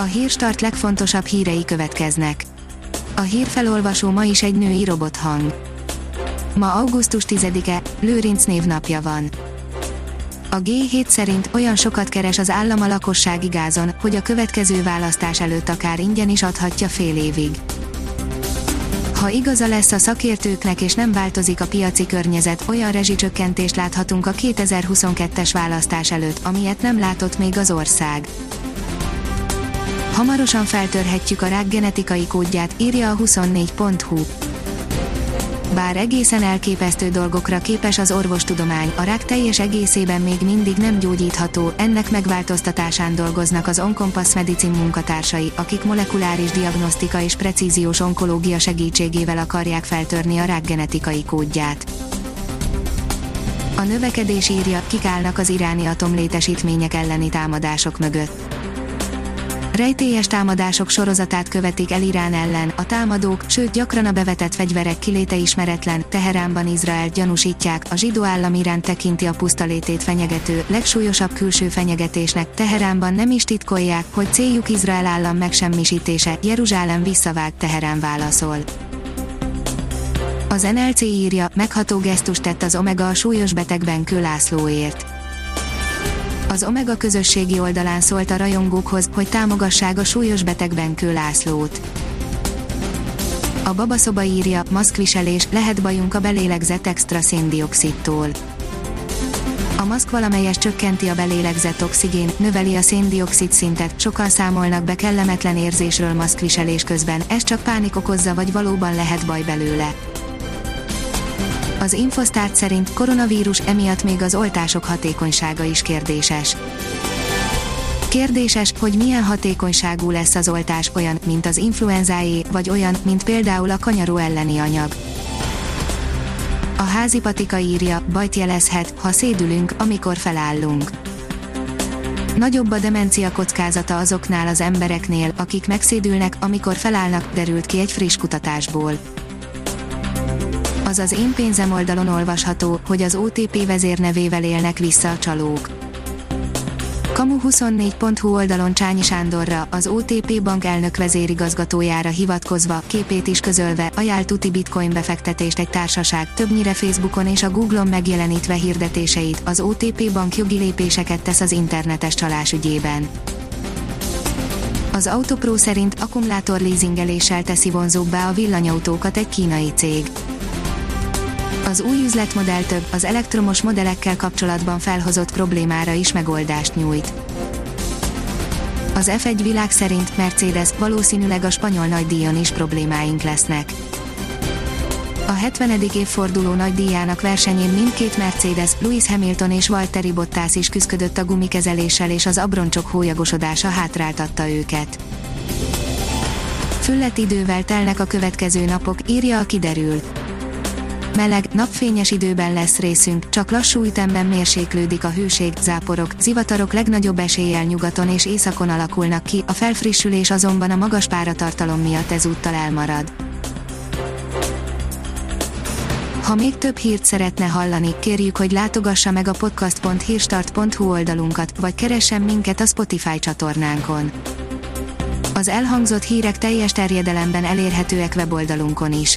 A hírstart legfontosabb hírei következnek. A hírfelolvasó ma is egy női robothang. Ma augusztus 10-e, Lőrinc névnapja van. A G7 szerint olyan sokat keres az állam a lakossági gázon, hogy a következő választás előtt akár ingyen is adhatja fél évig. Ha igaza lesz a szakértőknek és nem változik a piaci környezet, olyan rezsicsökkentést láthatunk a 2022-es választás előtt, amilyet nem látott még az ország. Hamarosan feltörhetjük a rák genetikai kódját, írja a 24.hu. Bár egészen elképesztő dolgokra képes az orvostudomány, a rák teljes egészében még mindig nem gyógyítható, ennek megváltoztatásán dolgoznak az Onkompass Medicin munkatársai, akik molekuláris diagnosztika és precíziós onkológia segítségével akarják feltörni a rák genetikai kódját. A növekedés írja, kik állnak az iráni atomlétesítmények elleni támadások mögött Rejtélyes támadások sorozatát követik el Irán ellen, a támadók, sőt gyakran a bevetett fegyverek kiléte ismeretlen, Teheránban Izrael gyanúsítják, a zsidó állam Irán tekinti a pusztalétét fenyegető, legsúlyosabb külső fenyegetésnek, Teheránban nem is titkolják, hogy céljuk Izrael állam megsemmisítése, Jeruzsálem visszavág Teherán válaszol. Az NLC írja, megható gesztust tett az Omega a súlyos betegben Lászlóért az Omega közösségi oldalán szólt a rajongókhoz, hogy támogassák a súlyos beteg Benkő Lászlót. A babaszoba írja, maszkviselés, lehet bajunk a belélegzett extra széndiokszidtól. A maszk valamelyes csökkenti a belélegzett oxigén, növeli a széndiokszid szintet, sokan számolnak be kellemetlen érzésről maszkviselés közben, ez csak pánik okozza vagy valóban lehet baj belőle. Az Infosztárt szerint koronavírus emiatt még az oltások hatékonysága is kérdéses. Kérdéses, hogy milyen hatékonyságú lesz az oltás olyan, mint az influenzáé, vagy olyan, mint például a kanyaró elleni anyag. A házi patika írja, bajt jelezhet, ha szédülünk, amikor felállunk. Nagyobb a demencia kockázata azoknál az embereknél, akik megszédülnek, amikor felállnak, derült ki egy friss kutatásból az az Én pénzem oldalon olvasható, hogy az OTP vezérnevével élnek vissza a csalók. Kamu24.hu oldalon Csányi Sándorra, az OTP bank elnök vezérigazgatójára hivatkozva, képét is közölve, ajánl tuti bitcoin befektetést egy társaság, többnyire Facebookon és a Google-on megjelenítve hirdetéseit, az OTP bank jogi lépéseket tesz az internetes csalás ügyében. Az Autopro szerint akkumulátor leasingeléssel teszi vonzóbbá a villanyautókat egy kínai cég. Az új üzletmodell több, az elektromos modellekkel kapcsolatban felhozott problémára is megoldást nyújt. Az F1 világ szerint Mercedes valószínűleg a spanyol nagydíjon is problémáink lesznek. A 70. évforduló nagydíjának versenyén mindkét Mercedes, Lewis Hamilton és Valtteri Bottas is küzdött a gumikezeléssel és az abroncsok hólyagosodása hátráltatta őket. Füllet idővel telnek a következő napok, írja a kiderül meleg, napfényes időben lesz részünk, csak lassú ütemben mérséklődik a hőség, záporok, zivatarok legnagyobb eséllyel nyugaton és északon alakulnak ki, a felfrissülés azonban a magas páratartalom miatt ezúttal elmarad. Ha még több hírt szeretne hallani, kérjük, hogy látogassa meg a podcast.hírstart.hu oldalunkat, vagy keressen minket a Spotify csatornánkon. Az elhangzott hírek teljes terjedelemben elérhetőek weboldalunkon is.